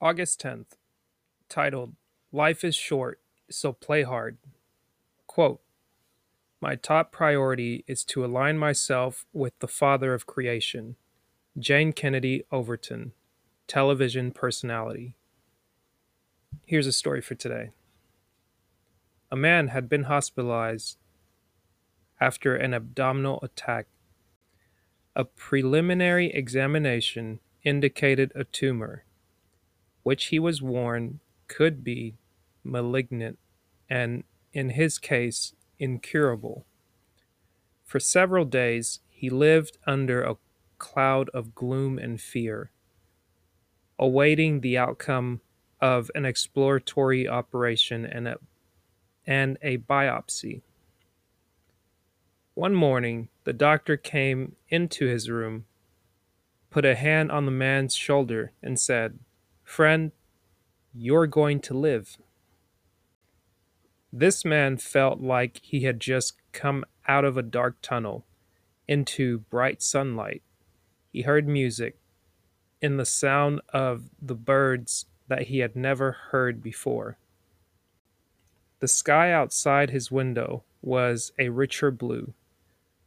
August 10th, titled Life is Short, so Play Hard. Quote My top priority is to align myself with the Father of creation, Jayne Kennedy Overton, television personality. Here's a story for today. A man had been hospitalized after an abdominal attack. A preliminary examination indicated a tumor, which he was warned could be malignant and, in his case, incurable. For several days, he lived under a cloud of gloom and fear, awaiting the outcome of an exploratory operation and a, and a biopsy. One morning, the doctor came into his room, put a hand on the man's shoulder, and said, Friend, you're going to live. This man felt like he had just come out of a dark tunnel into bright sunlight. He heard music in the sound of the birds that he had never heard before. The sky outside his window was a richer blue.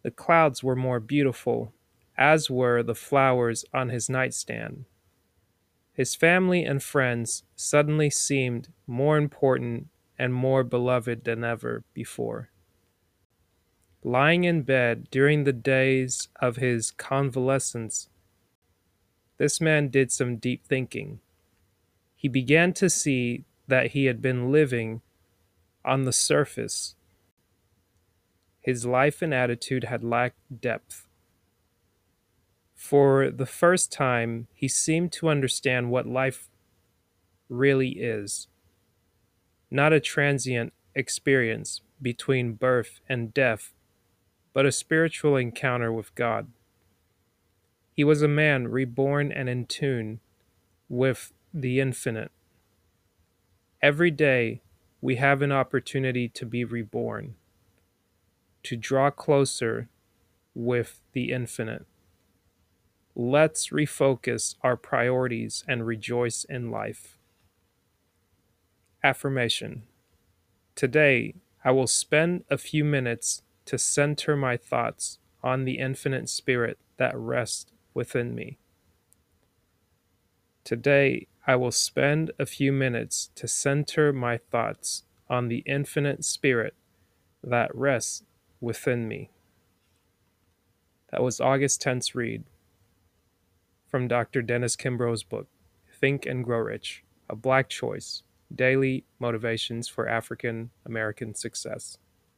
The clouds were more beautiful, as were the flowers on his nightstand. His family and friends suddenly seemed more important and more beloved than ever before. Lying in bed during the days of his convalescence, this man did some deep thinking. He began to see that he had been living on the surface. His life and attitude had lacked depth. For the first time, he seemed to understand what life really is not a transient experience between birth and death, but a spiritual encounter with God. He was a man reborn and in tune with the infinite. Every day, we have an opportunity to be reborn, to draw closer with the infinite. Let's refocus our priorities and rejoice in life. Affirmation Today, I will spend a few minutes to center my thoughts on the infinite spirit that rests within me. Today, I will spend a few minutes to center my thoughts on the infinite spirit that rests within me. That was August 10th read from Dr. Dennis Kimbro's book, Think and Grow Rich A Black Choice Daily Motivations for African American Success.